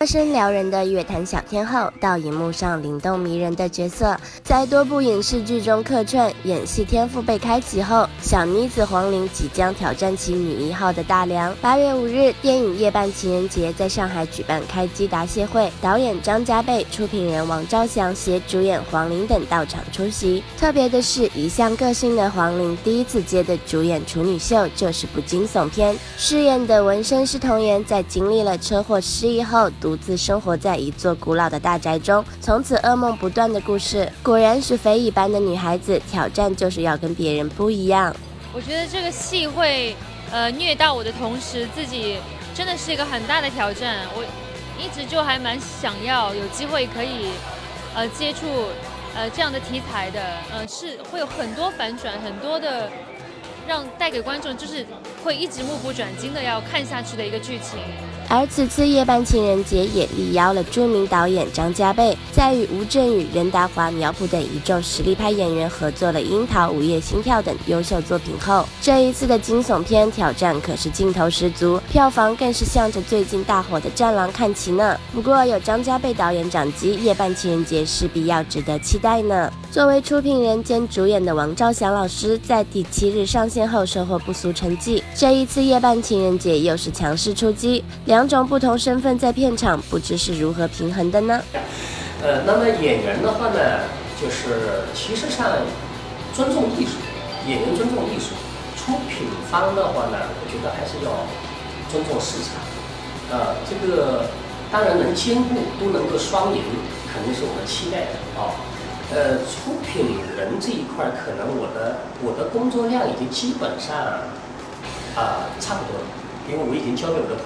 歌声撩人的乐坛小天后，到荧幕上灵动迷人的角色，在多部影视剧中客串，演戏天赋被开启后，小妮子黄龄即将挑战起女一号的大梁。八月五日，电影《夜半情人节》在上海举办开机答谢会，导演张家贝、出品人王兆祥携主演黄龄等到场出席。特别的是，一向个性的黄龄第一次接的主演处女秀就是部惊悚片，饰演的纹身师童颜在经历了车祸失忆后。独自生活在一座古老的大宅中，从此噩梦不断的故事，果然是非一般的女孩子。挑战就是要跟别人不一样。我觉得这个戏会，呃，虐到我的同时，自己真的是一个很大的挑战。我一直就还蛮想要有机会可以，呃，接触，呃，这样的题材的，呃，是会有很多反转，很多的。让带给观众就是会一直目不转睛的要看下去的一个剧情。而此次夜半情人节也力邀了著名导演张家贝，在与吴镇宇、任达华、苗圃等一众实力派演员合作了《樱桃》《午夜心跳》等优秀作品后，这一次的惊悚片挑战可是劲头十足，票房更是向着最近大火的《战狼》看齐呢。不过有张家贝导演掌机，夜半情人节势必要值得期待呢。作为出品人兼主演的王兆祥老师，在第七日上线。先后收获不俗成绩，这一次夜半情人节又是强势出击，两种不同身份在片场，不知是如何平衡的呢？呃，那么演员的话呢，就是其实上尊重艺术，演员尊重艺术，出品方的话呢，我觉得还是要尊重市场。呃，这个当然能兼顾，都能够双赢，肯定是我们期待的啊。呃，出品人这一块，可能我的我的工作量已经基本上啊差不多了，因为我已经交给我的。